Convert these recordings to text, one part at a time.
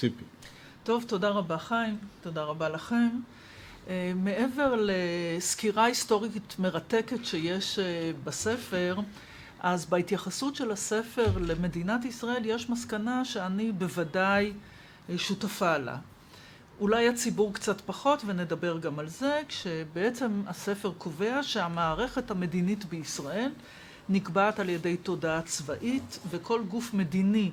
ציפי. טוב, תודה רבה חיים, תודה רבה לכם. מעבר לסקירה היסטורית מרתקת שיש בספר, אז בהתייחסות של הספר למדינת ישראל יש מסקנה שאני בוודאי שותפה לה. אולי הציבור קצת פחות, ונדבר גם על זה, כשבעצם הספר קובע שהמערכת המדינית בישראל נקבעת על ידי תודעה צבאית, וכל גוף מדיני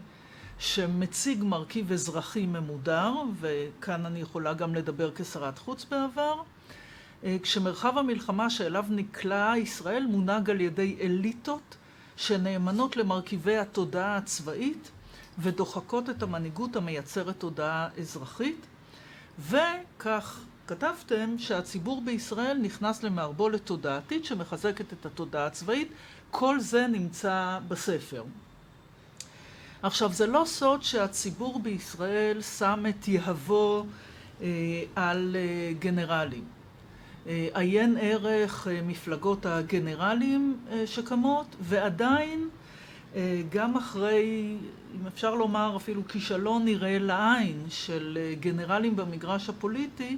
שמציג מרכיב אזרחי ממודר, וכאן אני יכולה גם לדבר כשרת חוץ בעבר, כשמרחב המלחמה שאליו נקלעה ישראל מונהג על ידי אליטות שנאמנות למרכיבי התודעה הצבאית ודוחקות את המנהיגות המייצרת תודעה אזרחית, וכך כתבתם שהציבור בישראל נכנס למערבולת תודעתית שמחזקת את התודעה הצבאית. כל זה נמצא בספר. עכשיו, זה לא סוד שהציבור בישראל שם את יהבו על גנרלים. עיין ערך מפלגות הגנרלים שקמות, ועדיין גם אחרי, אם אפשר לומר אפילו כישלון נראה לעין של גנרלים במגרש הפוליטי,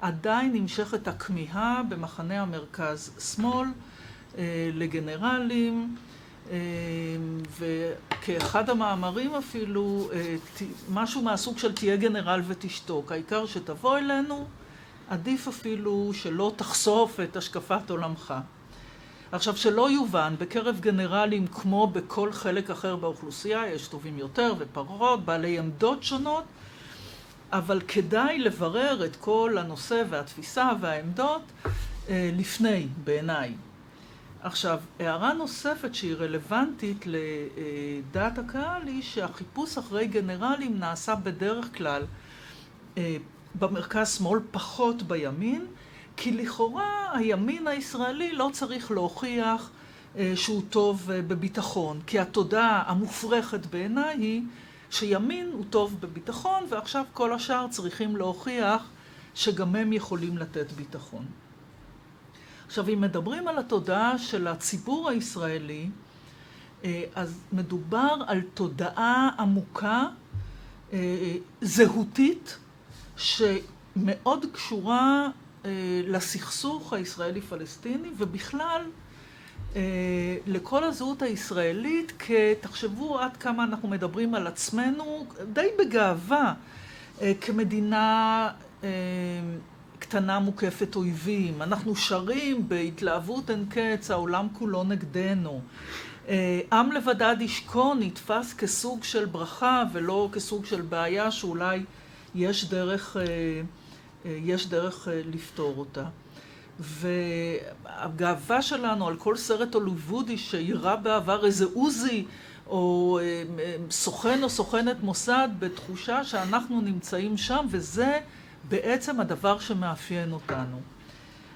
עדיין נמשכת הכמיהה במחנה המרכז-שמאל לגנרלים, וכאחד המאמרים אפילו, משהו מהסוג של תהיה גנרל ותשתוק, העיקר שתבוא אלינו, עדיף אפילו שלא תחשוף את השקפת עולמך. עכשיו, שלא יובן, בקרב גנרלים כמו בכל חלק אחר באוכלוסייה, יש טובים יותר ופחות, בעלי עמדות שונות, אבל כדאי לברר את כל הנושא והתפיסה והעמדות לפני, בעיניי. עכשיו, הערה נוספת שהיא רלוונטית לדעת הקהל היא שהחיפוש אחרי גנרלים נעשה בדרך כלל במרכז-שמאל, פחות בימין, כי לכאורה הימין הישראלי לא צריך להוכיח שהוא טוב בביטחון, כי התודעה המופרכת בעיניי היא שימין הוא טוב בביטחון ועכשיו כל השאר צריכים להוכיח שגם הם יכולים לתת ביטחון. עכשיו, אם מדברים על התודעה של הציבור הישראלי, אז מדובר על תודעה עמוקה, זהותית, שמאוד קשורה לסכסוך הישראלי-פלסטיני, ובכלל לכל הזהות הישראלית, כי תחשבו עד כמה אנחנו מדברים על עצמנו די בגאווה, כמדינה קטנה מוקפת אויבים. אנחנו שרים בהתלהבות אין קץ, העולם כולו נגדנו. עם לבדד ישכון נתפס כסוג של ברכה ולא כסוג של בעיה שאולי יש דרך, יש דרך לפתור אותה. והגאווה שלנו על כל סרט הוליוודי שירה בעבר איזה עוזי או סוכן או סוכנת מוסד בתחושה שאנחנו נמצאים שם, וזה בעצם הדבר שמאפיין אותנו.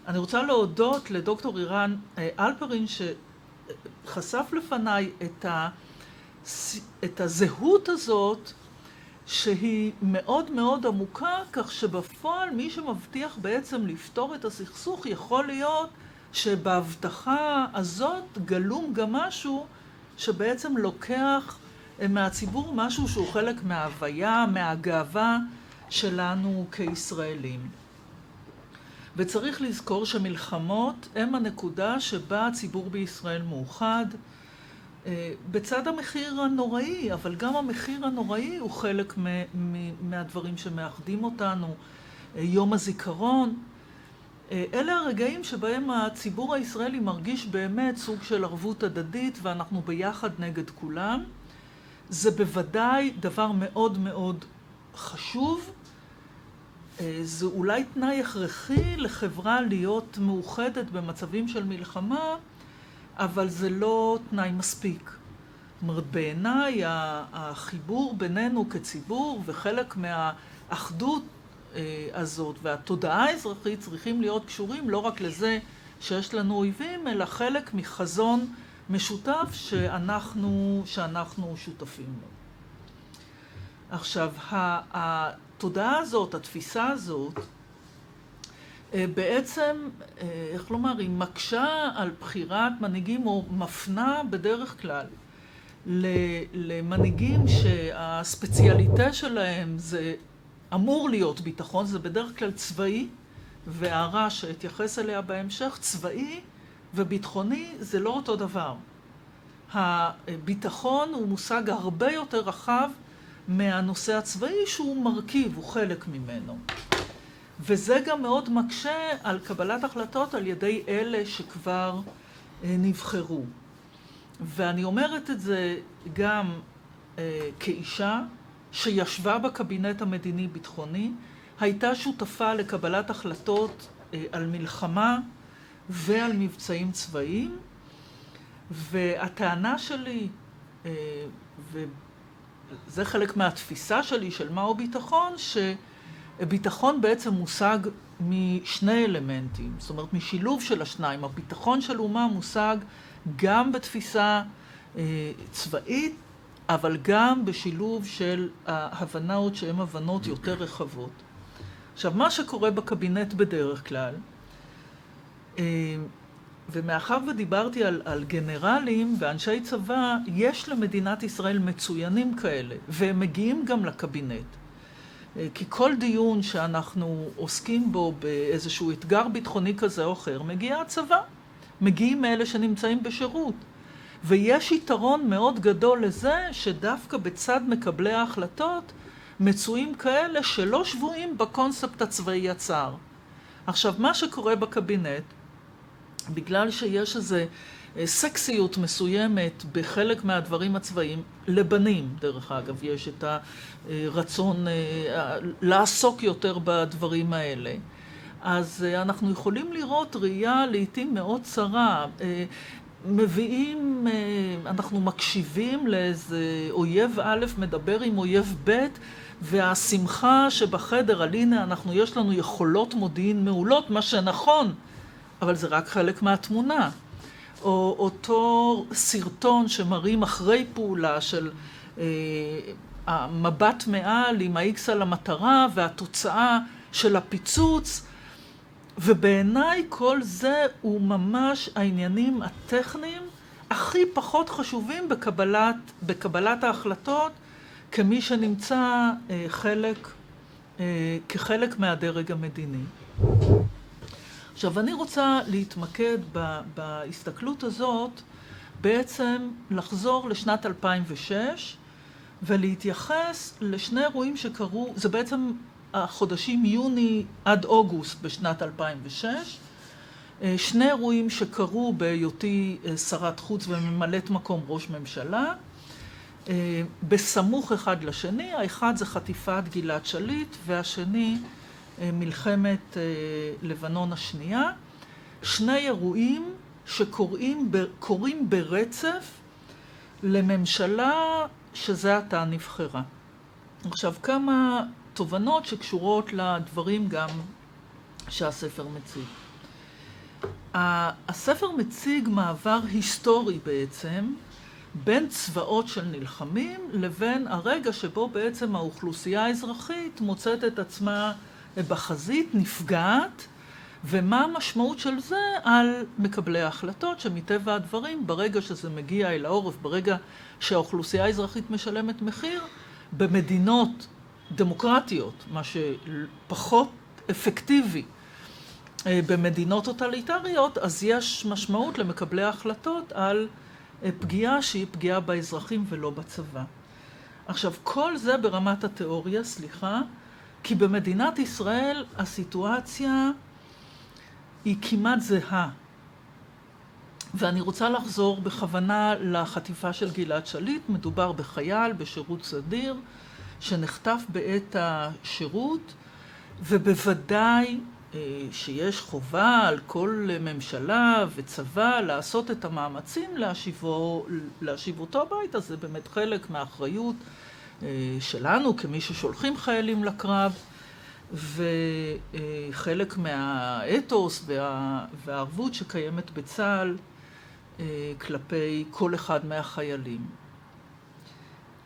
אני רוצה להודות לדוקטור אירן אלפרין שחשף לפניי את, ה... את הזהות הזאת שהיא מאוד מאוד עמוקה, כך שבפועל מי שמבטיח בעצם לפתור את הסכסוך יכול להיות שבהבטחה הזאת גלום גם משהו שבעצם לוקח מהציבור משהו שהוא חלק מההוויה, מהגאווה שלנו כישראלים. וצריך לזכור שמלחמות הם הנקודה שבה הציבור בישראל מאוחד, בצד המחיר הנוראי, אבל גם המחיר הנוראי הוא חלק מהדברים שמאחדים אותנו, יום הזיכרון. אלה הרגעים שבהם הציבור הישראלי מרגיש באמת סוג של ערבות הדדית ואנחנו ביחד נגד כולם. זה בוודאי דבר מאוד מאוד חשוב. זה אולי תנאי הכרחי לחברה להיות מאוחדת במצבים של מלחמה, אבל זה לא תנאי מספיק. זאת אומרת, בעיניי החיבור בינינו כציבור וחלק מהאחדות הזאת והתודעה האזרחית צריכים להיות קשורים לא רק לזה שיש לנו אויבים, אלא חלק מחזון משותף שאנחנו, שאנחנו שותפים לו. עכשיו, התודעה הזאת, התפיסה הזאת, בעצם, איך לומר, היא מקשה על בחירת מנהיגים או מפנה בדרך כלל למנהיגים שהספציאליטה שלהם זה אמור להיות ביטחון, זה בדרך כלל צבאי, והערה שאתייחס אליה בהמשך, צבאי וביטחוני זה לא אותו דבר. הביטחון הוא מושג הרבה יותר רחב מהנושא הצבאי שהוא מרכיב, הוא חלק ממנו. וזה גם מאוד מקשה על קבלת החלטות על ידי אלה שכבר אה, נבחרו. ואני אומרת את זה גם אה, כאישה שישבה בקבינט המדיני-ביטחוני, הייתה שותפה לקבלת החלטות אה, על מלחמה ועל מבצעים צבאיים, והטענה שלי, אה, וזה חלק מהתפיסה שלי של מהו ביטחון, שביטחון בעצם מושג משני אלמנטים, זאת אומרת משילוב של השניים. הביטחון של אומה מושג גם בתפיסה אה, צבאית, אבל גם בשילוב של ההבנות שהן הבנות יותר רחבות. עכשיו, מה שקורה בקבינט בדרך כלל, אה, ומאחר ודיברתי על, על גנרלים ואנשי צבא, יש למדינת ישראל מצוינים כאלה, והם מגיעים גם לקבינט. אה, כי כל דיון שאנחנו עוסקים בו באיזשהו אתגר ביטחוני כזה או אחר, מגיע הצבא. מגיעים מאלה שנמצאים בשירות. ויש יתרון מאוד גדול לזה שדווקא בצד מקבלי ההחלטות מצויים כאלה שלא שבויים בקונספט הצבאי הצר. עכשיו, מה שקורה בקבינט, בגלל שיש איזו אה, סקסיות מסוימת בחלק מהדברים הצבאיים, לבנים, דרך אגב, יש את הרצון אה, לעסוק יותר בדברים האלה. אז אה, אנחנו יכולים לראות ראייה לעיתים מאוד צרה. מביאים, אנחנו מקשיבים לאיזה אויב א' מדבר עם אויב ב', והשמחה שבחדר על הנה אנחנו, יש לנו יכולות מודיעין מעולות, מה שנכון, אבל זה רק חלק מהתמונה. או אותו סרטון שמראים אחרי פעולה של אה, המבט מעל עם ה-X על המטרה והתוצאה של הפיצוץ, ובעיניי כל זה הוא ממש העניינים הטכניים הכי פחות חשובים בקבלת, בקבלת ההחלטות כמי שנמצא אה, חלק, אה, כחלק מהדרג המדיני. עכשיו, אני רוצה להתמקד ב, בהסתכלות הזאת, בעצם לחזור לשנת 2006 ולהתייחס לשני אירועים שקרו, זה בעצם החודשים יוני עד אוגוסט בשנת 2006, אה, שני אירועים שקרו בהיותי אה, שרת חוץ וממלאת מקום ראש ממשלה, אה, בסמוך אחד לשני, האחד זה חטיפת גלעד שליט והשני מלחמת לבנון השנייה, שני אירועים שקורים ברצף לממשלה שזה עתה נבחרה. עכשיו כמה תובנות שקשורות לדברים גם שהספר מציג. הספר מציג מעבר היסטורי בעצם בין צבאות של נלחמים לבין הרגע שבו בעצם האוכלוסייה האזרחית מוצאת את עצמה בחזית, נפגעת, ומה המשמעות של זה על מקבלי ההחלטות, שמטבע הדברים, ברגע שזה מגיע אל העורף, ברגע שהאוכלוסייה האזרחית משלמת מחיר, במדינות דמוקרטיות, מה שפחות אפקטיבי אה, במדינות טוטליטריות, אז יש משמעות למקבלי ההחלטות על אה, פגיעה שהיא פגיעה באזרחים ולא בצבא. עכשיו, כל זה ברמת התיאוריה, סליחה, כי במדינת ישראל הסיטואציה היא כמעט זהה. ואני רוצה לחזור בכוונה לחטיפה של גלעד שליט. מדובר בחייל בשירות סדיר שנחטף בעת השירות, ובוודאי אה, שיש חובה על כל ממשלה וצבא לעשות את המאמצים להשיבו, להשיב אותו הביתה, זה באמת חלק מהאחריות שלנו כמי ששולחים חיילים לקרב. וחלק מהאתוס וה, והערבות שקיימת בצה"ל אה, כלפי כל אחד מהחיילים.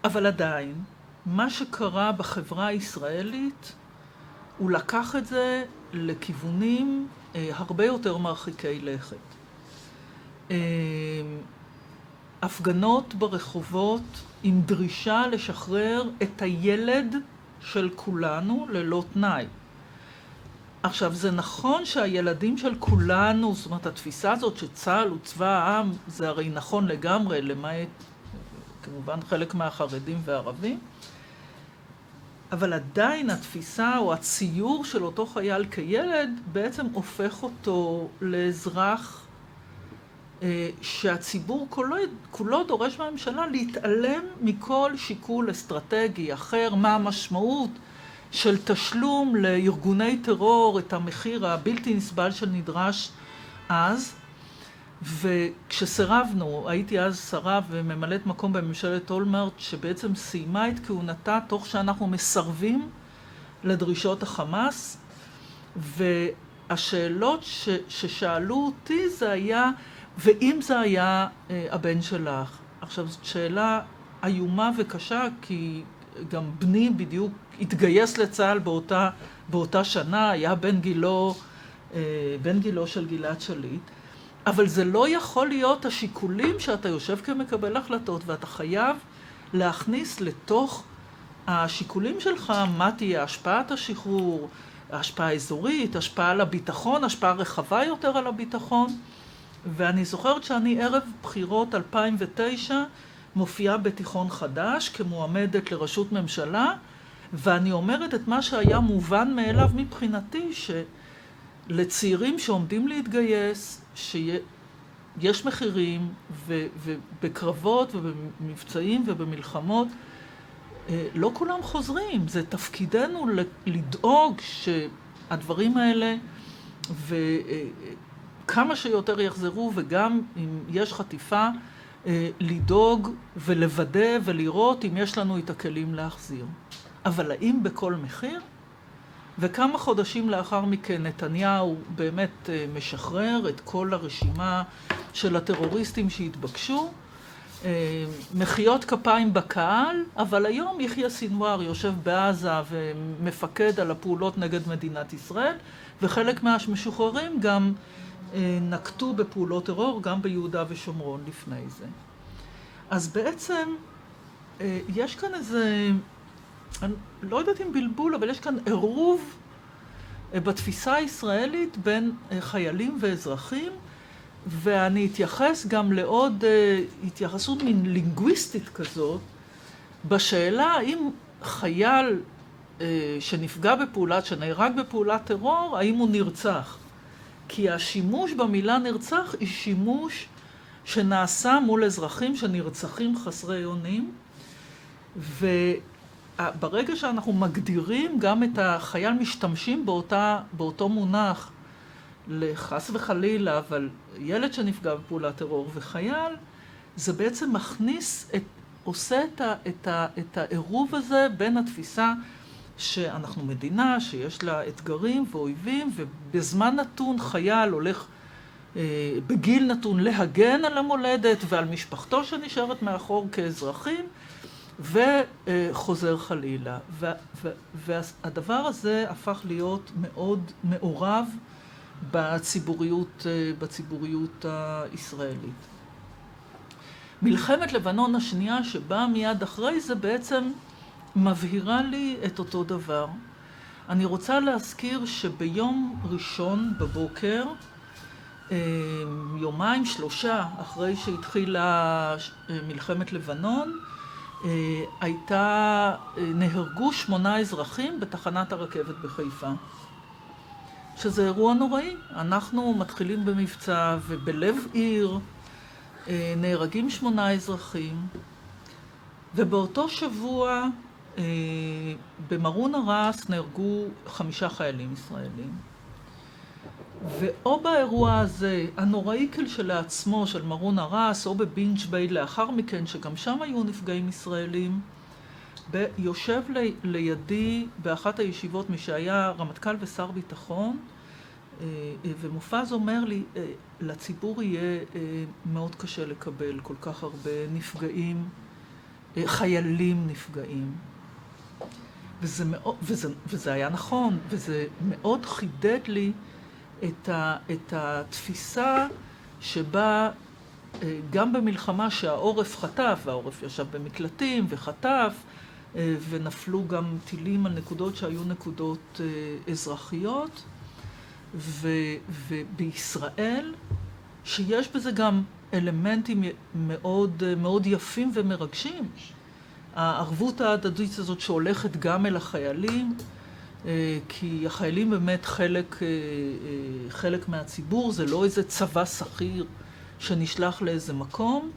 אבל עדיין, מה שקרה בחברה הישראלית, הוא לקח את זה לכיוונים אה, הרבה יותר מרחיקי לכת. אה, הפגנות ברחובות עם דרישה לשחרר את הילד של כולנו ללא תנאי. עכשיו, זה נכון שהילדים של כולנו, זאת אומרת, התפיסה הזאת שצה"ל הוא צבא העם, זה הרי נכון לגמרי, למעט כמובן חלק מהחרדים והערבים, אבל עדיין התפיסה או הציור של אותו חייל כילד בעצם הופך אותו לאזרח שהציבור כולו, כולו דורש מהממשלה להתעלם מכל שיקול אסטרטגי אחר, מה המשמעות של תשלום לארגוני טרור את המחיר הבלתי נסבל שנדרש אז. וכשסירבנו, הייתי אז שרה וממלאת מקום בממשלת אולמרט, שבעצם סיימה את כהונתה תוך שאנחנו מסרבים לדרישות החמאס, והשאלות ש, ששאלו אותי זה היה, ואם זה היה אה, הבן שלך? עכשיו, זאת שאלה איומה וקשה, כי גם בני בדיוק התגייס לצה"ל באותה, באותה שנה, היה בן גילו, אה, בן גילו של גלעד שליט. אבל זה לא יכול להיות השיקולים שאתה יושב כמקבל החלטות ואתה חייב להכניס לתוך השיקולים שלך מה תהיה השפעת השחרור, השפעה אזורית, השפעה על הביטחון, השפעה רחבה יותר על הביטחון. ואני זוכרת שאני ערב בחירות 2009 מופיעה בתיכון חדש כמועמדת לראשות ממשלה, ואני אומרת את מה שהיה מובן מאליו מבחינתי, שלצעירים שעומדים להתגייס, שיש מחירים, ובקרבות ובמבצעים ובמלחמות, אה, לא כולם חוזרים. זה תפקידנו לדאוג שהדברים האלה, וכמה שיותר יחזרו, וגם אם יש חטיפה, אה, לדאוג ולוודא ולראות אם יש לנו את הכלים להחזיר. אבל האם בכל מחיר? וכמה חודשים לאחר מכן נתניהו באמת אה, משחרר את כל הרשימה של הטרוריסטים שהתבקשו. אה, מחיאות כפיים בקהל, אבל היום יחיא סינואר יושב בעזה ומפקד על הפעולות נגד מדינת ישראל, וחלק מהמשוחררים גם נקטו בפעולות טרור גם ביהודה ושומרון לפני זה. אז בעצם יש כאן איזה אני לא יודעת אם בלבול, אבל יש כאן עירוב אה, בתפיסה הישראלית בין אה, חיילים ואזרחים, ואני אתייחס גם לעוד אה, התייחסות מין לינגוויסטית כזאת, בשאלה האם חייל שנפגע בפעולת, שנהרג בפעולת טרור, האם הוא נרצח. כי השימוש במילה נרצח היא שימוש שנעשה מול אזרחים שנרצחים חסרי אונים, ו... ברגע שאנחנו מגדירים גם את החייל, משתמשים באותה, באותו מונח לחס וחלילה, אבל ילד שנפגע בפעולת טרור וחייל, זה בעצם מכניס, את, עושה את, ה, את, ה, את העירוב הזה בין התפיסה שאנחנו מדינה שיש לה אתגרים ואויבים, ובזמן נתון חייל הולך אה, בגיל נתון להגן על המולדת ועל משפחתו שנשארת מאחור כאזרחים. וחוזר חלילה. והדבר הזה הפך להיות מאוד מעורב בציבוריות, בציבוריות הישראלית. מלחמת לבנון השנייה שבאה מיד אחרי זה בעצם מבהירה לי את אותו דבר. אני רוצה להזכיר שביום ראשון בבוקר, יומיים שלושה אחרי שהתחילה מלחמת לבנון, אה, הייתה, אה, נהרגו שמונה אזרחים בתחנת הרכבת בחיפה. שזה אירוע נוראי. אנחנו מתחילים במבצע ובלב עיר אה, נהרגים שמונה אזרחים, ובאותו שבוע במרון הרס נהרגו חמישה חיילים ישראלים. ואו באירוע הזה, הנוראי כשלעצמו של מרון הרס, או בבינג' ביי לאחר מכן, שגם שם היו נפגעים ישראלים, יושב לי, לידי באחת הישיבות מי שהיה רמטכ"ל ושר ביטחון, אה, אה, ומופז אומר לי, אה, לציבור יהיה מאוד קשה לקבל כל כך הרבה נפגעים, חיילים נפגעים. וזה, מאוד, וזה, וזה היה נכון, וזה מאוד חידד לי את, ה, את התפיסה שבה גם במלחמה שהעורף חטף, והעורף ישב במקלטים וחטף, ונפלו גם טילים על נקודות שהיו נקודות אזרחיות, ו, ובישראל, שיש בזה גם אלמנטים מאוד, מאוד יפים ומרגשים. הערבות ההדדית הזאת שהולכת גם אל החיילים, אה, כי החיילים באמת חלק, אה, אה, חלק מהציבור, זה לא איזה צבא שכיר שנשלח לאיזה מקום,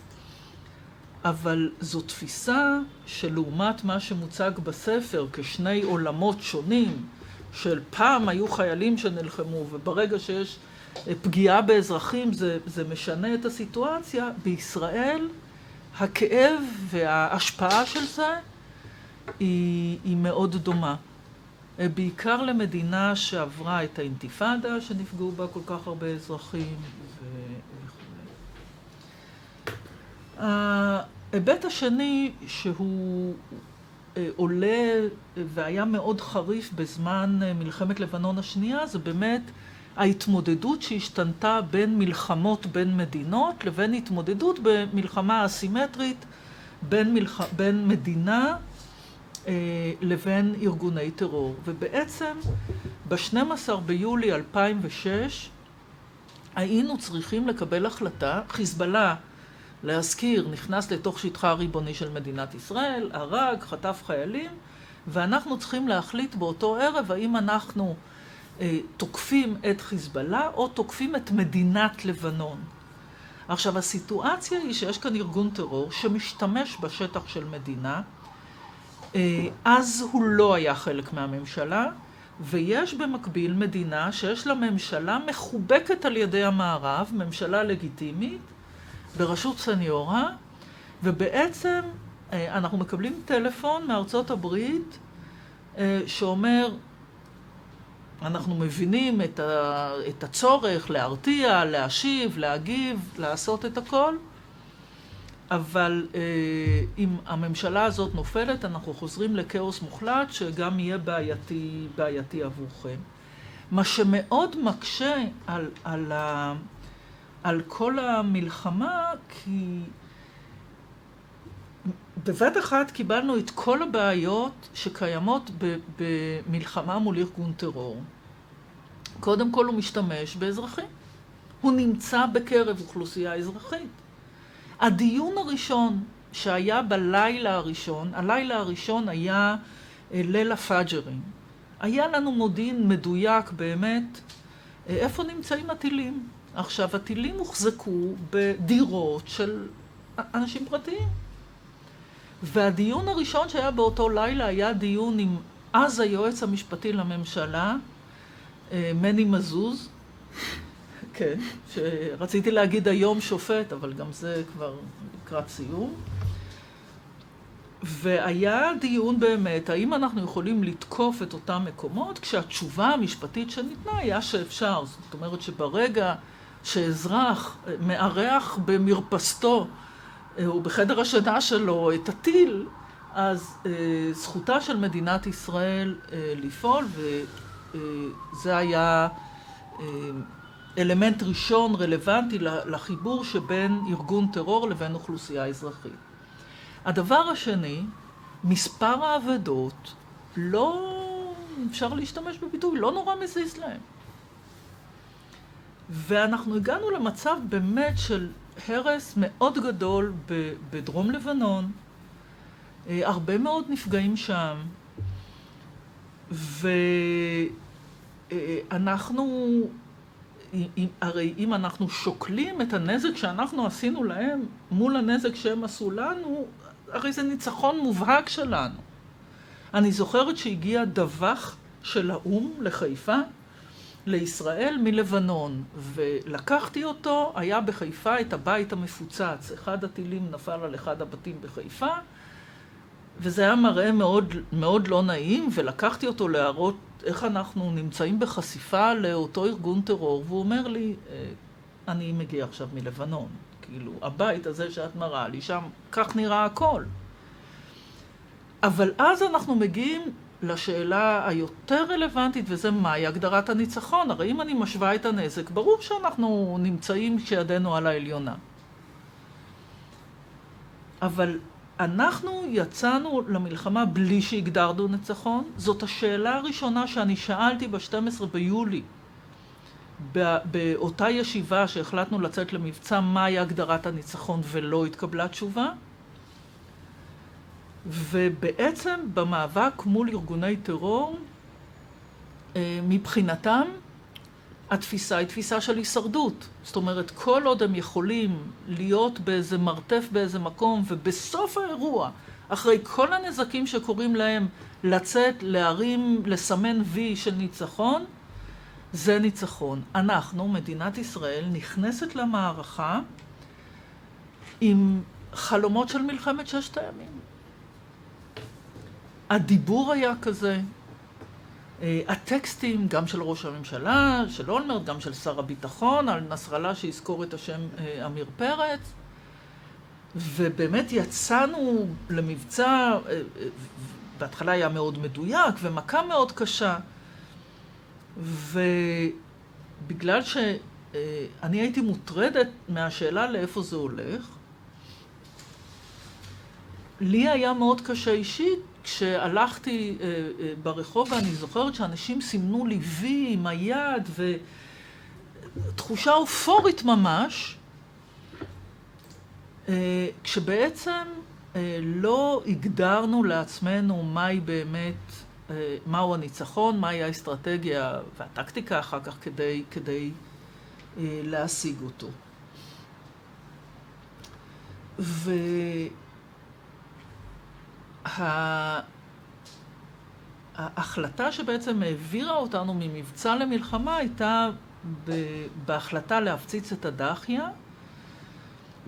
אבל זו תפיסה שלעומת מה שמוצג בספר כשני עולמות שונים, של פעם היו חיילים שנלחמו, וברגע שיש פגיעה באזרחים זה, זה משנה את הסיטואציה, בישראל הכאב וההשפעה של זה היא, היא מאוד דומה. בעיקר למדינה שעברה את האינתיפאדה, שנפגעו בה כל כך הרבה אזרחים וכו'. ההיבט השני שהוא אה, עולה והיה מאוד חריף בזמן אה, מלחמת לבנון השנייה, זה באמת ההתמודדות שהשתנתה בין מלחמות בין מדינות לבין התמודדות במלחמה אסימטרית בין, מלח... בין מדינה אה, לבין ארגוני טרור. ובעצם ב-12 ביולי 2006 היינו צריכים לקבל החלטה, חיזבאללה, להזכיר, נכנס לתוך שטחה הריבוני של מדינת ישראל, הרג, חטף חיילים, ואנחנו צריכים להחליט באותו ערב האם אנחנו תוקפים את חיזבאללה או תוקפים את מדינת לבנון. עכשיו, הסיטואציה היא שיש כאן ארגון טרור שמשתמש בשטח של מדינה, אה, אז הוא לא היה חלק מהממשלה, ויש במקביל מדינה שיש לה ממשלה מחובקת על ידי המערב, ממשלה לגיטימית, בראשות סניורה, ובעצם אה, אנחנו מקבלים טלפון מארצות הברית שאומר, אנחנו מבינים את, ה, את הצורך להרתיע, להשיב, להגיב, לעשות את הכל, אבל אה, אם הממשלה הזאת נופלת, אנחנו חוזרים לכאוס מוחלט שגם יהיה בעייתי, בעייתי עבורכם. מה שמאוד מקשה על, על, ה, על כל המלחמה, כי בבת אחת קיבלנו את כל הבעיות שקיימות במלחמה מול ארגון טרור. קודם כל הוא משתמש באזרחים. הוא נמצא בקרב אוכלוסייה אזרחית. הדיון הראשון שהיה בלילה הראשון, הלילה הראשון היה אה, ליל הפאג'רים. היה לנו מודיעין מדויק באמת אה, איפה נמצאים הטילים. עכשיו, הטילים הוחזקו בדירות של אנשים פרטיים. והדיון הראשון שהיה באותו לילה היה דיון עם אז היועץ המשפטי לממשלה, אה, מני מזוז, כן, שרציתי להגיד היום שופט, אבל גם זה כבר לקראת סיום. והיה דיון באמת, האם אנחנו יכולים לתקוף את אותם מקומות, כשהתשובה המשפטית שניתנה היה שאפשר. זאת אומרת שברגע שאזרח מארח במרפסתו אה, או בחדר השינה שלו את הטיל, אז אה, זכותה של מדינת ישראל אה, לפעול, וזה היה אה, אלמנט ראשון רלוונטי לחיבור שבין ארגון טרור לבין אוכלוסייה אזרחית. הדבר השני, מספר האבדות לא, אפשר להשתמש בביטוי, לא נורא מזיז להם. ואנחנו הגענו למצב באמת של הרס מאוד גדול בדרום לבנון, אה, הרבה מאוד נפגעים שם, ואנחנו, הרי אם אנחנו שוקלים את הנזק שאנחנו עשינו להם מול הנזק שהם עשו לנו, הרי זה ניצחון מובהק שלנו. אני זוכרת שהגיע דווח של האו"ם לחיפה, לישראל מלבנון, ולקחתי אותו, היה בחיפה את הבית המפוצץ. אחד הטילים נפל על אחד הבתים בחיפה, וזה היה מראה מאוד, מאוד לא נעים, ולקחתי אותו להראות איך אנחנו נמצאים בחשיפה לאותו ארגון טרור, והוא אומר לי, אה, אני מגיע עכשיו מלבנון. כאילו, הבית הזה שאת מראה לי, שם כך נראה הכל. אבל אז אנחנו מגיעים לשאלה היותר רלוונטית, וזה מהי הגדרת הניצחון. הרי אם אני משווה את הנזק, ברור שאנחנו נמצאים כשידנו על העליונה. אבל אנחנו יצאנו למלחמה בלי שהגדרנו ניצחון. זאת השאלה הראשונה שאני שאלתי ב-12 ביולי, באותה ישיבה שהחלטנו לצאת למבצע, מהי הגדרת הניצחון ולא התקבלה תשובה. ובעצם במאבק מול ארגוני טרור, אה, מבחינתם התפיסה היא תפיסה של הישרדות. זאת אומרת, כל עוד הם יכולים להיות באיזה מרתף באיזה מקום, ובסוף האירוע, אחרי כל הנזקים שקורים להם, לצאת, להרים, לסמן וי של ניצחון, זה ניצחון. אנחנו, מדינת ישראל, נכנסת למערכה עם חלומות של מלחמת ששת הימים. הדיבור היה כזה, אה, הטקסטים, גם של ראש הממשלה, של אולמרט, גם של שר הביטחון, על נסראללה שיזכור את השם אה, עמיר פרץ. ובאמת יצאנו למבצע, אה, בהתחלה היה מאוד מדויק ומכה מאוד קשה. ובגלל שאני הייתי מוטרדת מהשאלה לאיפה זה הולך, לי היה מאוד קשה אישית כשהלכתי אה, אה, ברחוב ואני זוכרת שאנשים סימנו לי וי עם היד ותחושה אופורית ממש, אה, כשבעצם לא הגדרנו לעצמנו מהי באמת, מהו הניצחון, מהי האסטרטגיה והטקטיקה אחר כך כדי, כדי להשיג אותו. ו... ההחלטה שבעצם העבירה אותנו ממבצע למלחמה הייתה בהחלטה להפציץ את הדחיה,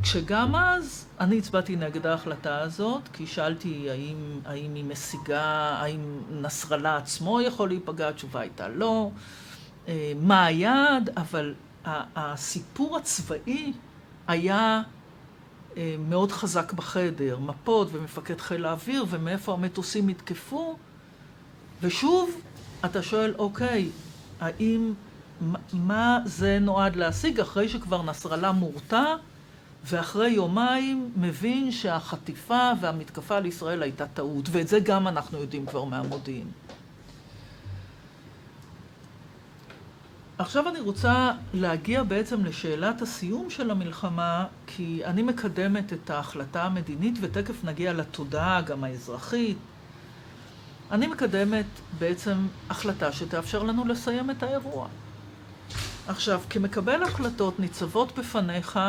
כשגם אז אני הצבעתי נגד ההחלטה הזאת, כי שאלתי האם, האם היא משיגה, האם נסראללה עצמו יכול להיפגע, התשובה הייתה לא, אה, מה היעד, אבל הסיפור הצבאי היה מאוד חזק בחדר, מפות ומפקד חיל האוויר ומאיפה המטוסים יתקפו, ושוב אתה שואל, אוקיי, האם, מה זה נועד להשיג אחרי שכבר נסראללה מורתע ואחרי יומיים מבין שהחטיפה והמתקפה על ישראל הייתה טעות, ואת זה גם אנחנו יודעים כבר מהמודיעין. עכשיו אני רוצה להגיע בעצם לשאלת הסיום של המלחמה, כי אני מקדמת את ההחלטה המדינית, ותכף נגיע לתודעה גם האזרחית. אני מקדמת בעצם החלטה שתאפשר לנו לסיים את האירוע. עכשיו, כמקבל החלטות ניצבות בפניך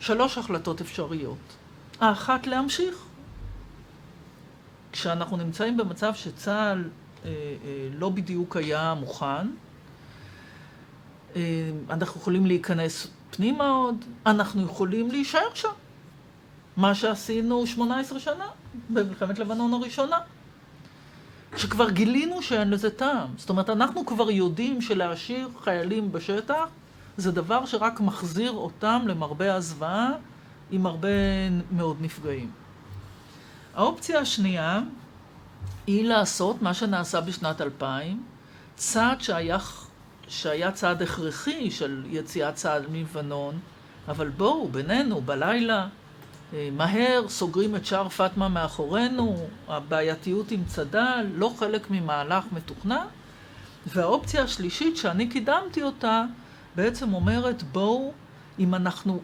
שלוש החלטות אפשריות. האחת, להמשיך. כשאנחנו נמצאים במצב שצה"ל אה, אה, לא בדיוק היה מוכן, אנחנו יכולים להיכנס פנימה עוד, אנחנו יכולים להישאר שם. מה שעשינו 18 שנה במלחמת לבנון הראשונה. שכבר גילינו שאין לזה טעם. זאת אומרת, אנחנו כבר יודעים שלהשאיר חיילים בשטח זה דבר שרק מחזיר אותם למרבה הזוועה עם הרבה מאוד נפגעים. האופציה השנייה היא לעשות מה שנעשה בשנת 2000, צעד שהיה שהיה צעד הכרחי של יציאת צה"ל מלבנון, אבל בואו, בינינו, בלילה, אה, מהר, סוגרים את שער פטמה מאחורינו, הבעייתיות עם צד"ל, לא חלק ממהלך מתוכנן. והאופציה השלישית שאני קידמתי אותה, בעצם אומרת, בואו, אם אנחנו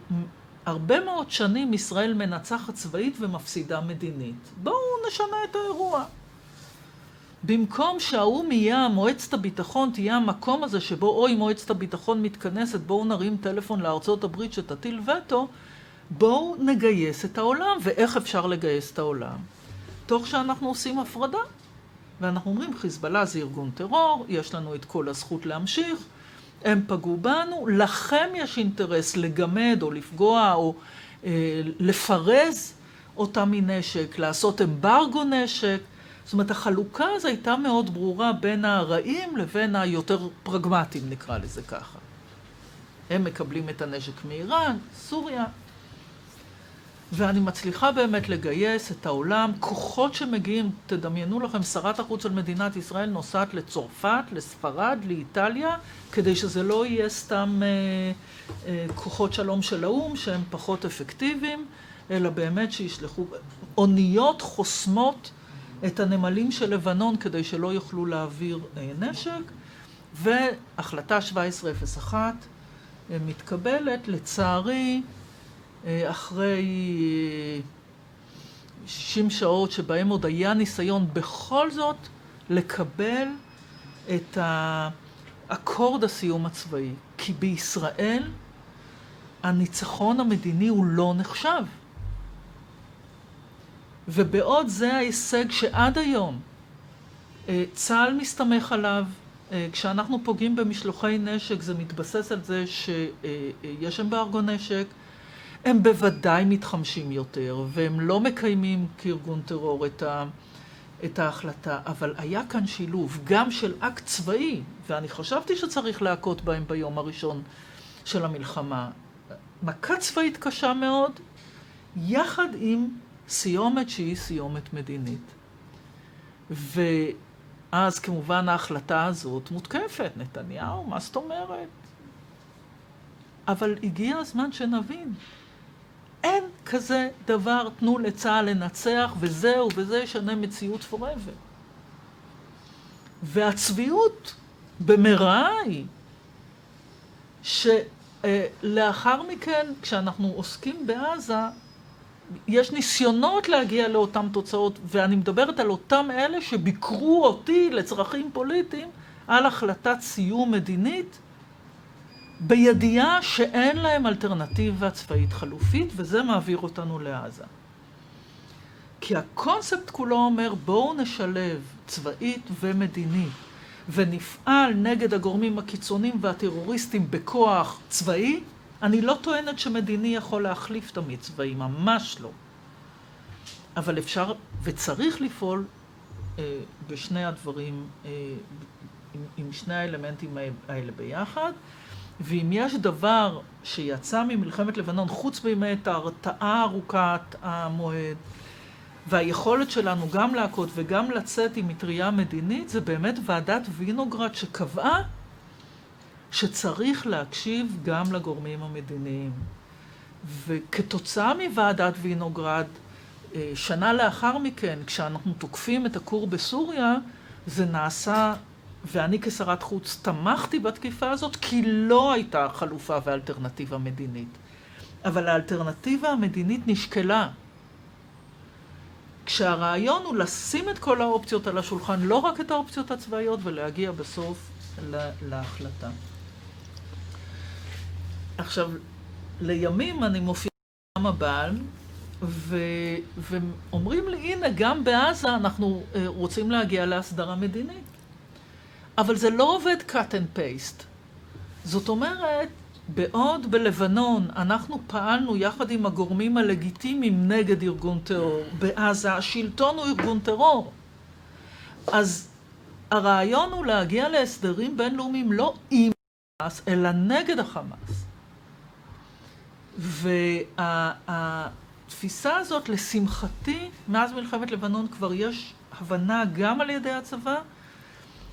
הרבה מאוד שנים ישראל מנצחת צבאית ומפסידה מדינית, בואו נשנה את האירוע. במקום שהאו"ם יהיה, מועצת הביטחון תהיה המקום הזה שבו אוי מועצת הביטחון מתכנסת, בואו נרים טלפון לארצות הברית שתטיל וטו, בואו נגייס את העולם. ואיך אפשר לגייס את העולם? תוך שאנחנו עושים הפרדה. ואנחנו אומרים, חיזבאללה זה ארגון טרור, יש לנו את כל הזכות להמשיך, הם פגעו בנו, לכם יש אינטרס לגמד או לפגוע או אה, לפרז אותם מנשק, לעשות אמברגו נשק. זאת אומרת, החלוקה הזו הייתה מאוד ברורה בין הרעים לבין היותר פרגמטיים, נקרא לזה ככה. הם מקבלים את הנשק מאיראן, סוריה, ואני מצליחה באמת לגייס את העולם, כוחות שמגיעים, תדמיינו לכם, שרת החוץ של מדינת ישראל נוסעת לצרפת, לספרד, לאיטליה, כדי שזה לא יהיה סתם אה, אה, כוחות שלום של האו"ם, שהם פחות אפקטיביים, אלא באמת שישלחו... אוניות חוסמות את הנמלים של לבנון כדי שלא יוכלו להעביר אה, נשק, והחלטה 1701 אה, מתקבלת, לצערי, אה, אחרי 60 שעות שבהם עוד היה ניסיון בכל זאת לקבל את אקורד הסיום הצבאי. כי בישראל הניצחון המדיני הוא לא נחשב. ובעוד זה ההישג שעד היום אה, צה"ל מסתמך עליו, אה, כשאנחנו פוגעים במשלוחי נשק זה מתבסס על זה שיש אמברגו נשק, הם בוודאי מתחמשים יותר, והם לא מקיימים כארגון טרור את, ה, את ההחלטה, אבל היה כאן שילוב גם של אקט צבאי, ואני חשבתי שצריך להכות בהם ביום הראשון של המלחמה. מכה צבאית קשה מאוד, יחד עם סיומת שהיא סיומת מדינית. ואז כמובן ההחלטה הזאת מותקפת. נתניהו, מה זאת אומרת? אבל הגיע הזמן שנבין. אין כזה דבר, תנו לצה"ל לנצח, וזהו, וזה ישנה מציאות forever. והצביעות במראה היא שלאחר מכן, כשאנחנו עוסקים בעזה, יש ניסיונות להגיע לאותן תוצאות, ואני מדברת על אותם אלה שביקרו אותי לצרכים פוליטיים על החלטת סיום מדינית, בידיעה שאין להם אלטרנטיבה צבאית חלופית, וזה מעביר אותנו לעזה. כי הקונספט כולו אומר בואו נשלב צבאית ומדינית ונפעל נגד הגורמים הקיצוניים והטרוריסטים בכוח צבאי, אני לא טוענת שמדיני יכול להחליף תמיד צבאי, ממש לא. אבל אפשר וצריך לפעול אה, בשני הדברים, אה, עם, עם שני האלמנטים האלה ביחד. ואם יש דבר שיצא ממלחמת לבנון, חוץ באמת ההרתעה ארוכת המועד, והיכולת שלנו גם להכות וגם לצאת עם מטריה מדינית, זה באמת ועדת וינוגרד שקבעה שצריך להקשיב גם לגורמים המדיניים. וכתוצאה מוועדת וינוגרד, אה, שנה לאחר מכן, כשאנחנו תוקפים את הכור בסוריה, זה נעשה, ואני כשרת חוץ תמכתי בתקיפה הזאת, כי לא הייתה חלופה ואלטרנטיבה מדינית. אבל האלטרנטיבה המדינית נשקלה. כשהרעיון הוא לשים את כל האופציות על השולחן, לא רק את האופציות הצבאיות, ולהגיע בסוף להחלטה. עכשיו, לימים אני מופיעה עם הבעל, ו... ואומרים לי, הנה, גם בעזה אנחנו uh, רוצים להגיע להסדרה מדינית. אבל זה לא עובד cut and paste. זאת אומרת, בעוד בלבנון אנחנו פעלנו יחד עם הגורמים הלגיטימיים נגד ארגון טרור, בעזה השלטון הוא ארגון טרור. אז הרעיון הוא להגיע להסדרים בינלאומיים לא עם חמאס, אלא נגד החמאס. והתפיסה הזאת, לשמחתי, מאז מלחמת לבנון כבר יש הבנה גם על ידי הצבא,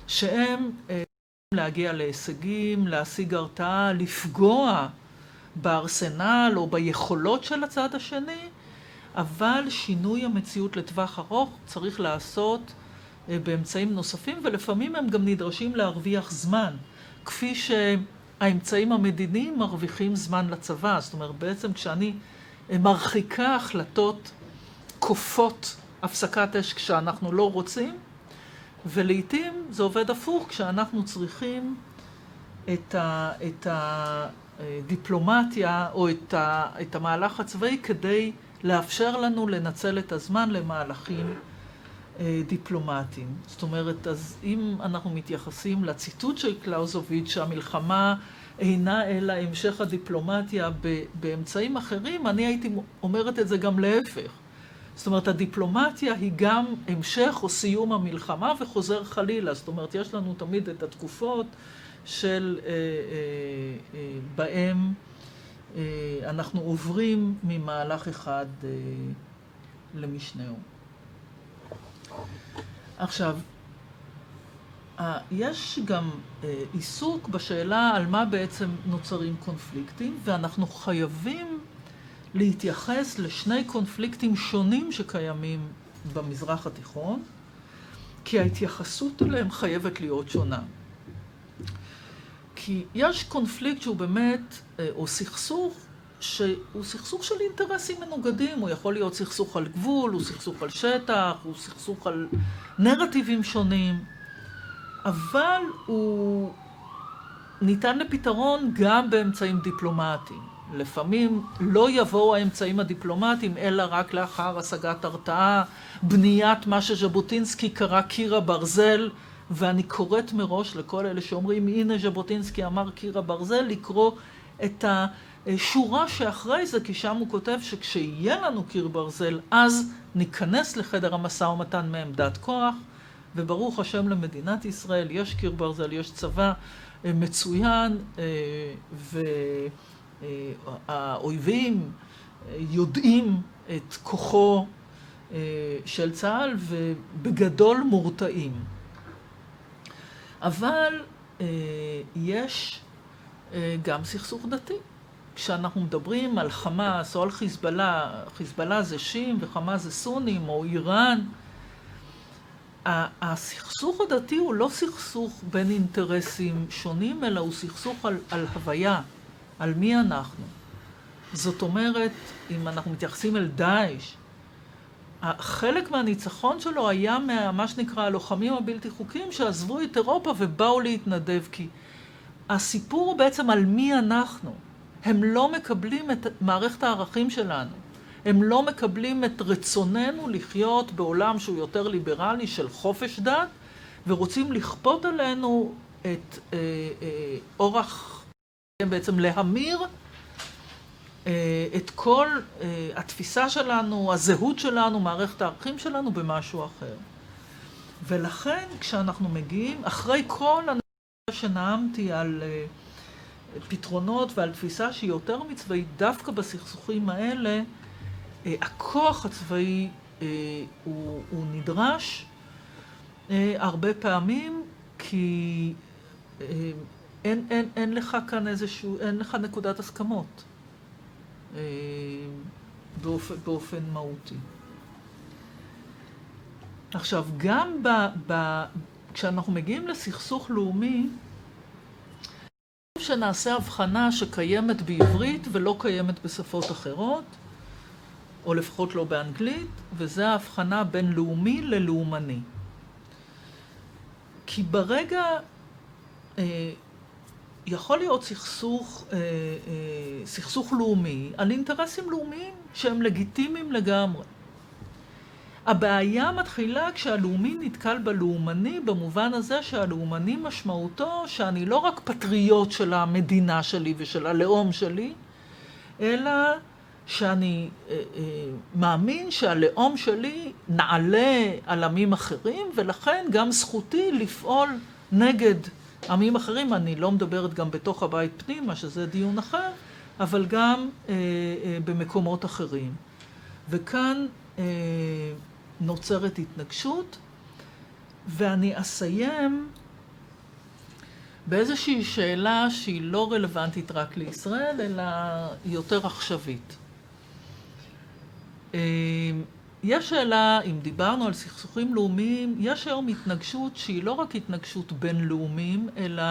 שהם אה, להגיע להישגים, להשיג הרתעה, לפגוע בארסנל או ביכולות של הצד השני, אבל שינוי המציאות לטווח ארוך צריך לעשות אה, באמצעים נוספים, ולפעמים הם גם נדרשים להרוויח זמן, כפי ש... האמצעים המדיניים מרוויחים זמן לצבא. זאת אומרת, בעצם כשאני מרחיקה החלטות כופות הפסקת אש כשאנחנו לא רוצים, ולעיתים זה עובד הפוך כשאנחנו צריכים את, ה, את הדיפלומטיה או את, ה, את המהלך הצבאי כדי לאפשר לנו לנצל את הזמן למהלכים דיפלומטיים. זאת אומרת, אז אם אנחנו מתייחסים לציטוט של קלאוזוביץ', שהמלחמה אינה אלא המשך הדיפלומטיה באמצעים אחרים, אני הייתי אומרת את זה גם להפך. זאת אומרת, הדיפלומטיה היא גם המשך או סיום המלחמה וחוזר חלילה. זאת אומרת, יש לנו תמיד את התקופות של אה, אה, אה, בהם אה, אנחנו עוברים ממהלך אחד אה, למשנהו. עכשיו, יש גם אה, עיסוק בשאלה על מה בעצם נוצרים קונפליקטים, ואנחנו חייבים להתייחס לשני קונפליקטים שונים שקיימים במזרח התיכון, כי ההתייחסות אליהם חייבת להיות שונה. כי יש קונפליקט שהוא באמת, אה, או סכסוך, שהוא סכסוך של אינטרסים מנוגדים, הוא יכול להיות סכסוך על גבול, הוא סכסוך על שטח, הוא סכסוך על נרטיבים שונים, אבל הוא ניתן לפתרון גם באמצעים דיפלומטיים. לפעמים לא יבואו האמצעים הדיפלומטיים, אלא רק לאחר השגת הרתעה, בניית מה שז'בוטינסקי קרא קיר הברזל, ואני קוראת מראש לכל אלה שאומרים, הנה ז'בוטינסקי אמר קיר הברזל, לקרוא את השורה שאחרי זה, כי שם הוא כותב שכשיהיה לנו קיר ברזל, אז ניכנס לחדר המשא ומתן מעמדת כוח, וברוך השם למדינת ישראל, יש קיר ברזל, יש צבא אה, מצוין, אה, והאויבים אה, יודעים את כוחו של צה"ל, ובגדול מורתעים. אבל יש גם סכסוך דתי. כשאנחנו מדברים על חמאס או על חיזבאללה, חיזבאללה זה שיעים וחמאס זה סונים, או איראן, הסכסוך הדתי הוא לא סכסוך בין אינטרסים שונים, אלא הוא סכסוך על, על הוויה, על מי אנחנו. זאת אומרת, אם אנחנו מתייחסים אל דאעש, חלק מהניצחון שלו היה מה שנקרא הלוחמים הבלתי חוקיים שעזבו את אירופה ובאו להתנדב, כי הסיפור הוא בעצם על מי אנחנו. הם לא מקבלים את מערכת הערכים שלנו. הם לא מקבלים את רצוננו לחיות בעולם שהוא יותר ליברלי של חופש דת, ורוצים לכפות עלינו את אה, אה, אורח, בעצם להמיר אה, את כל אה, התפיסה שלנו, הזהות שלנו, מערכת הערכים שלנו במשהו אחר. ולכן כשאנחנו מגיעים, אחרי כל הנושא שנאמתי על אה, פתרונות ועל תפיסה שהיא יותר מצבאית, דווקא בסכסוכים האלה, אה, הכוח הצבאי אה, הוא, הוא נדרש אה, הרבה פעמים, כי אין, אין, אין לך כאן איזשהו, אין לך נקודת הסכמות באופן, באופן מהותי. עכשיו, גם ב, ב, כשאנחנו מגיעים לסכסוך לאומי, שנעשה הבחנה שקיימת בעברית ולא קיימת בשפות אחרות. או לפחות לא באנגלית, וזה ההבחנה בין לאומי ללאומני. כי ברגע, אה, יכול להיות סכסוך, אה, אה, סכסוך לאומי על אינטרסים לאומיים שהם לגיטימיים לגמרי. הבעיה מתחילה כשהלאומי נתקל בלאומני, במובן הזה שהלאומני משמעותו שאני לא רק פטריוט של המדינה שלי ושל הלאום שלי, אלא שאני אה, אה, מאמין שהלאום שלי נעלה על עמים אחרים, ולכן גם זכותי לפעול נגד עמים אחרים. אני לא מדברת גם בתוך הבית פנימה, שזה דיון אחר, אבל גם אה, אה, במקומות אחרים. וכאן אה, נוצרת התנגשות, ואני אסיים באיזושהי שאלה שהיא לא רלוונטית רק לישראל, אלא יותר עכשווית. אה, יש שאלה, אם דיברנו על סכסוכים לאומיים, יש היום התנגשות שהיא לא רק התנגשות בין לאומים, אלא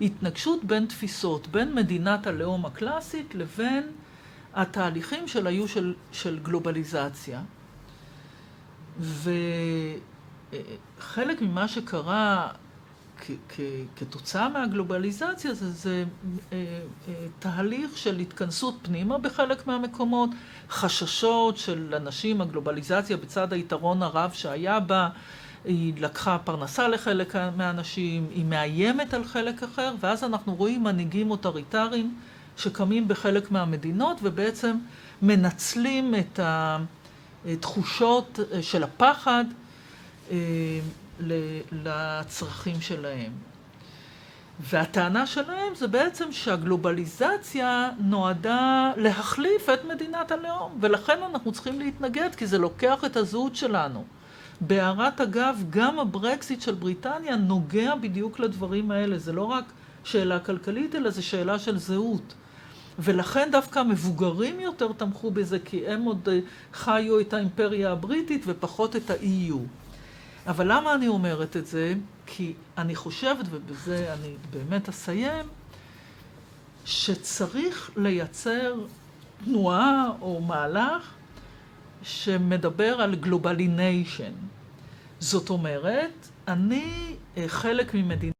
התנגשות בין תפיסות, בין מדינת הלאום הקלאסית לבין התהליכים של היו של, של גלובליזציה. וחלק ממה שקרה כתוצאה מהגלובליזציה זה, זה אה, אה, תהליך של התכנסות פנימה בחלק מהמקומות, חששות של אנשים, הגלובליזציה בצד היתרון הרב שהיה בה, היא לקחה פרנסה לחלק מהאנשים, היא מאיימת על חלק אחר, ואז אנחנו רואים מנהיגים אוטוריטריים שקמים בחלק מהמדינות ובעצם מנצלים את התחושות של הפחד אה, לצרכים שלהם. והטענה שלהם זה בעצם שהגלובליזציה נועדה להחליף את מדינת הלאום, ולכן אנחנו צריכים להתנגד, כי זה לוקח את הזהות שלנו. בהערת אגב, גם הברקסיט של בריטניה נוגע בדיוק לדברים האלה, זה לא רק שאלה כלכלית, אלא זה שאלה של זהות. ולכן דווקא המבוגרים יותר תמכו בזה, כי הם עוד אה, חיו את האימפריה הבריטית ופחות את ה-EU. אבל למה אני אומרת את זה? כי אני חושבת, ובזה אני באמת אסיים, שצריך לייצר תנועה או מהלך שמדבר על global nation. זאת אומרת, אני אה, חלק ממדינה,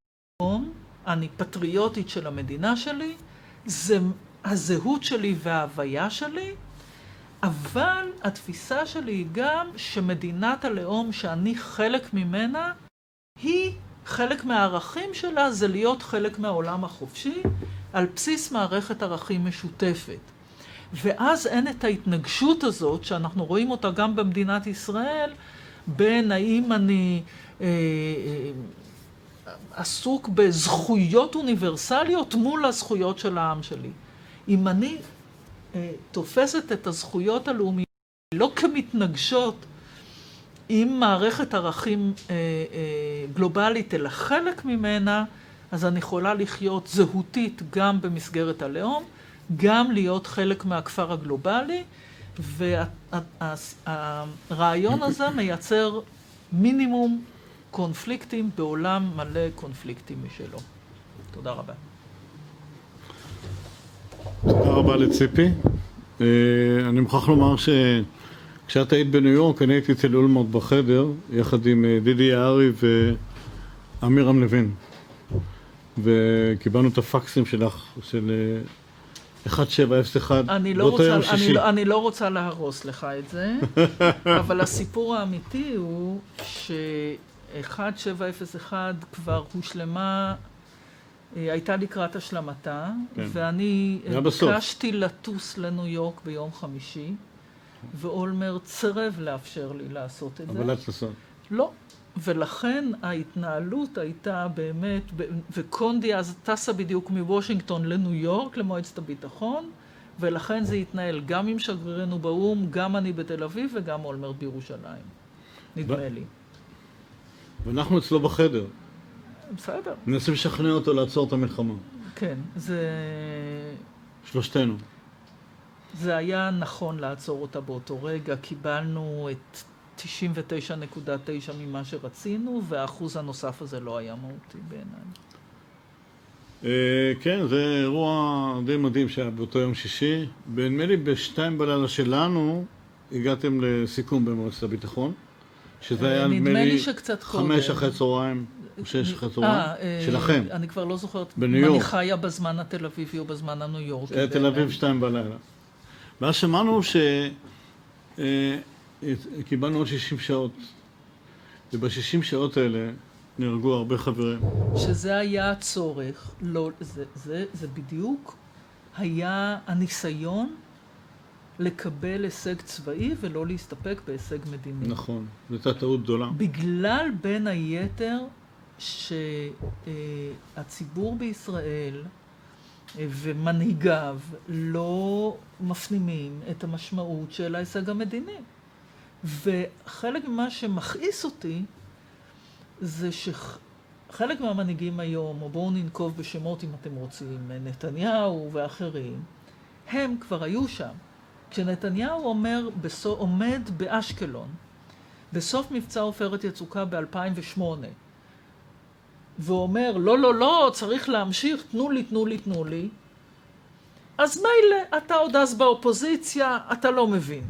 אני פטריוטית של המדינה שלי, זה הזהות שלי וההוויה שלי, אבל התפיסה שלי היא גם שמדינת הלאום שאני חלק ממנה, היא, חלק מהערכים שלה זה להיות חלק מהעולם החופשי, על בסיס מערכת ערכים משותפת. ואז אין את ההתנגשות הזאת, שאנחנו רואים אותה גם במדינת ישראל, בין האם אני אה, אה, עסוק בזכויות אוניברסליות מול הזכויות של העם שלי. אם אני אה, תופסת את הזכויות הלאומיות לא כמתנגשות עם מערכת ערכים אה, אה, גלובלית, אלא חלק ממנה, אז אני יכולה לחיות זהותית גם במסגרת הלאום, גם להיות חלק מהכפר הגלובלי, והרעיון הזה מייצר מינימום קונפליקטים בעולם מלא קונפליקטים משלו. תודה רבה. תודה רבה לציפי. אה, אני מוכרח לומר שכשאת היית בניו יורק, אני הייתי אצל אולמרט בחדר, יחד עם אה, דידי יערי ואמירם לוין. וקיבלנו את הפקסים שלך, של 1701, אה, אני לא, רוצה, אני, לא, אני לא רוצה להרוס לך את זה, אבל הסיפור האמיתי הוא ש-1701 כבר הושלמה הייתה לקראת השלמתה, כן. ואני ביקשתי לטוס לניו יורק ביום חמישי, ואולמרט סירב לאפשר לי לעשות את אבל זה. אבל את לעשות. לא. ולכן ההתנהלות הייתה באמת, וקונדי אז טסה בדיוק מוושינגטון לניו יורק, למועצת הביטחון, ולכן זה התנהל גם עם שגרירנו באו"ם, גם אני בתל אביב וגם אולמרט בירושלים. נדמה ו... לי. ואנחנו אצלו בחדר. בסדר. מנסים לשכנע אותו לעצור את המלחמה. כן, זה... שלושתנו. זה היה נכון לעצור אותה באותו רגע. קיבלנו את 99.9 ממה שרצינו, והאחוז הנוסף הזה לא היה מהותי בעיניי. Uh, כן, זה אירוע די מדהים שהיה באותו יום שישי. נדמה לי בשתיים בלילה שלנו הגעתם לסיכום במועצת הביטחון, שזה היה נדמה לי חמש אחרי צהריים. שש אחרי צהריים? אה, שלכם. אני כבר לא זוכרת אם אני חיה בזמן התל אביבי או בזמן הניו יורקי. תל אביב שתיים בלילה. ואז שמענו שקיבלנו עוד 60 שעות, וב-60 שעות האלה נהרגו הרבה חברים. שזה היה הצורך, לא, זה, זה, זה בדיוק היה הניסיון לקבל הישג צבאי ולא להסתפק בהישג מדיני. נכון, זו הייתה טעות גדולה. בגלל בין היתר שהציבור בישראל ומנהיגיו לא מפנימים את המשמעות של ההישג המדיני. וחלק ממה שמכעיס אותי זה שחלק מהמנהיגים היום, או בואו ננקוב בשמות אם אתם רוצים, נתניהו ואחרים, הם כבר היו שם. כשנתניהו אומר, עומד באשקלון, בסוף מבצע עופרת יצוקה ב-2008, ואומר, לא, לא, לא, צריך להמשיך, תנו לי, תנו לי, תנו לי, אז מילא, אתה עוד אז באופוזיציה, אתה לא מבין.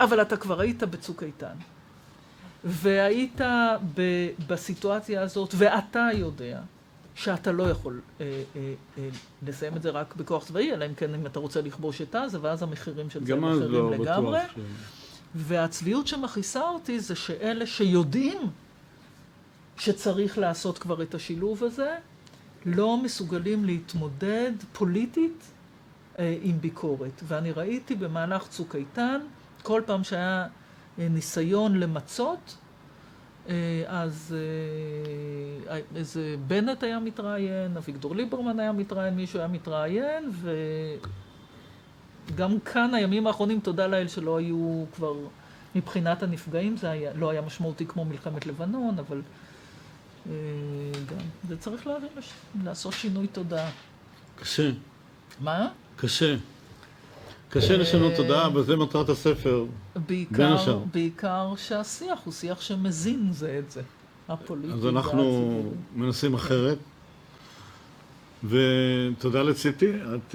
אבל אתה כבר היית בצוק איתן. והיית ב- בסיטואציה הזאת, ואתה יודע שאתה לא יכול אה, אה, אה, לסיים את זה רק בכוח צבאי, אלא אם כן אם אתה רוצה לכבוש את עזה, ואז המחירים של זה הם אחרים לא לגמרי. ש... והצביעות שמכעיסה אותי זה שאלה שיודעים שצריך לעשות כבר את השילוב הזה, לא מסוגלים להתמודד פוליטית אה, עם ביקורת. ואני ראיתי במהלך צוק איתן, כל פעם שהיה אה, ניסיון למצות, אז אה, איזה בנט היה מתראיין, אביגדור ליברמן היה מתראיין, מישהו היה מתראיין, וגם כאן הימים האחרונים, תודה לאל שלא היו כבר, מבחינת הנפגעים זה היה, לא היה משמעותי כמו מלחמת לבנון, אבל גם, זה צריך לעשות שינוי תודעה. קשה. מה? קשה. קשה לשנות תודעה, אבל זה מטרת הספר. בין השאר. בעיקר שהשיח הוא שיח שמזין זה את זה, הפוליטי אז אנחנו. מנסים אחרת. ותודה לציפי, את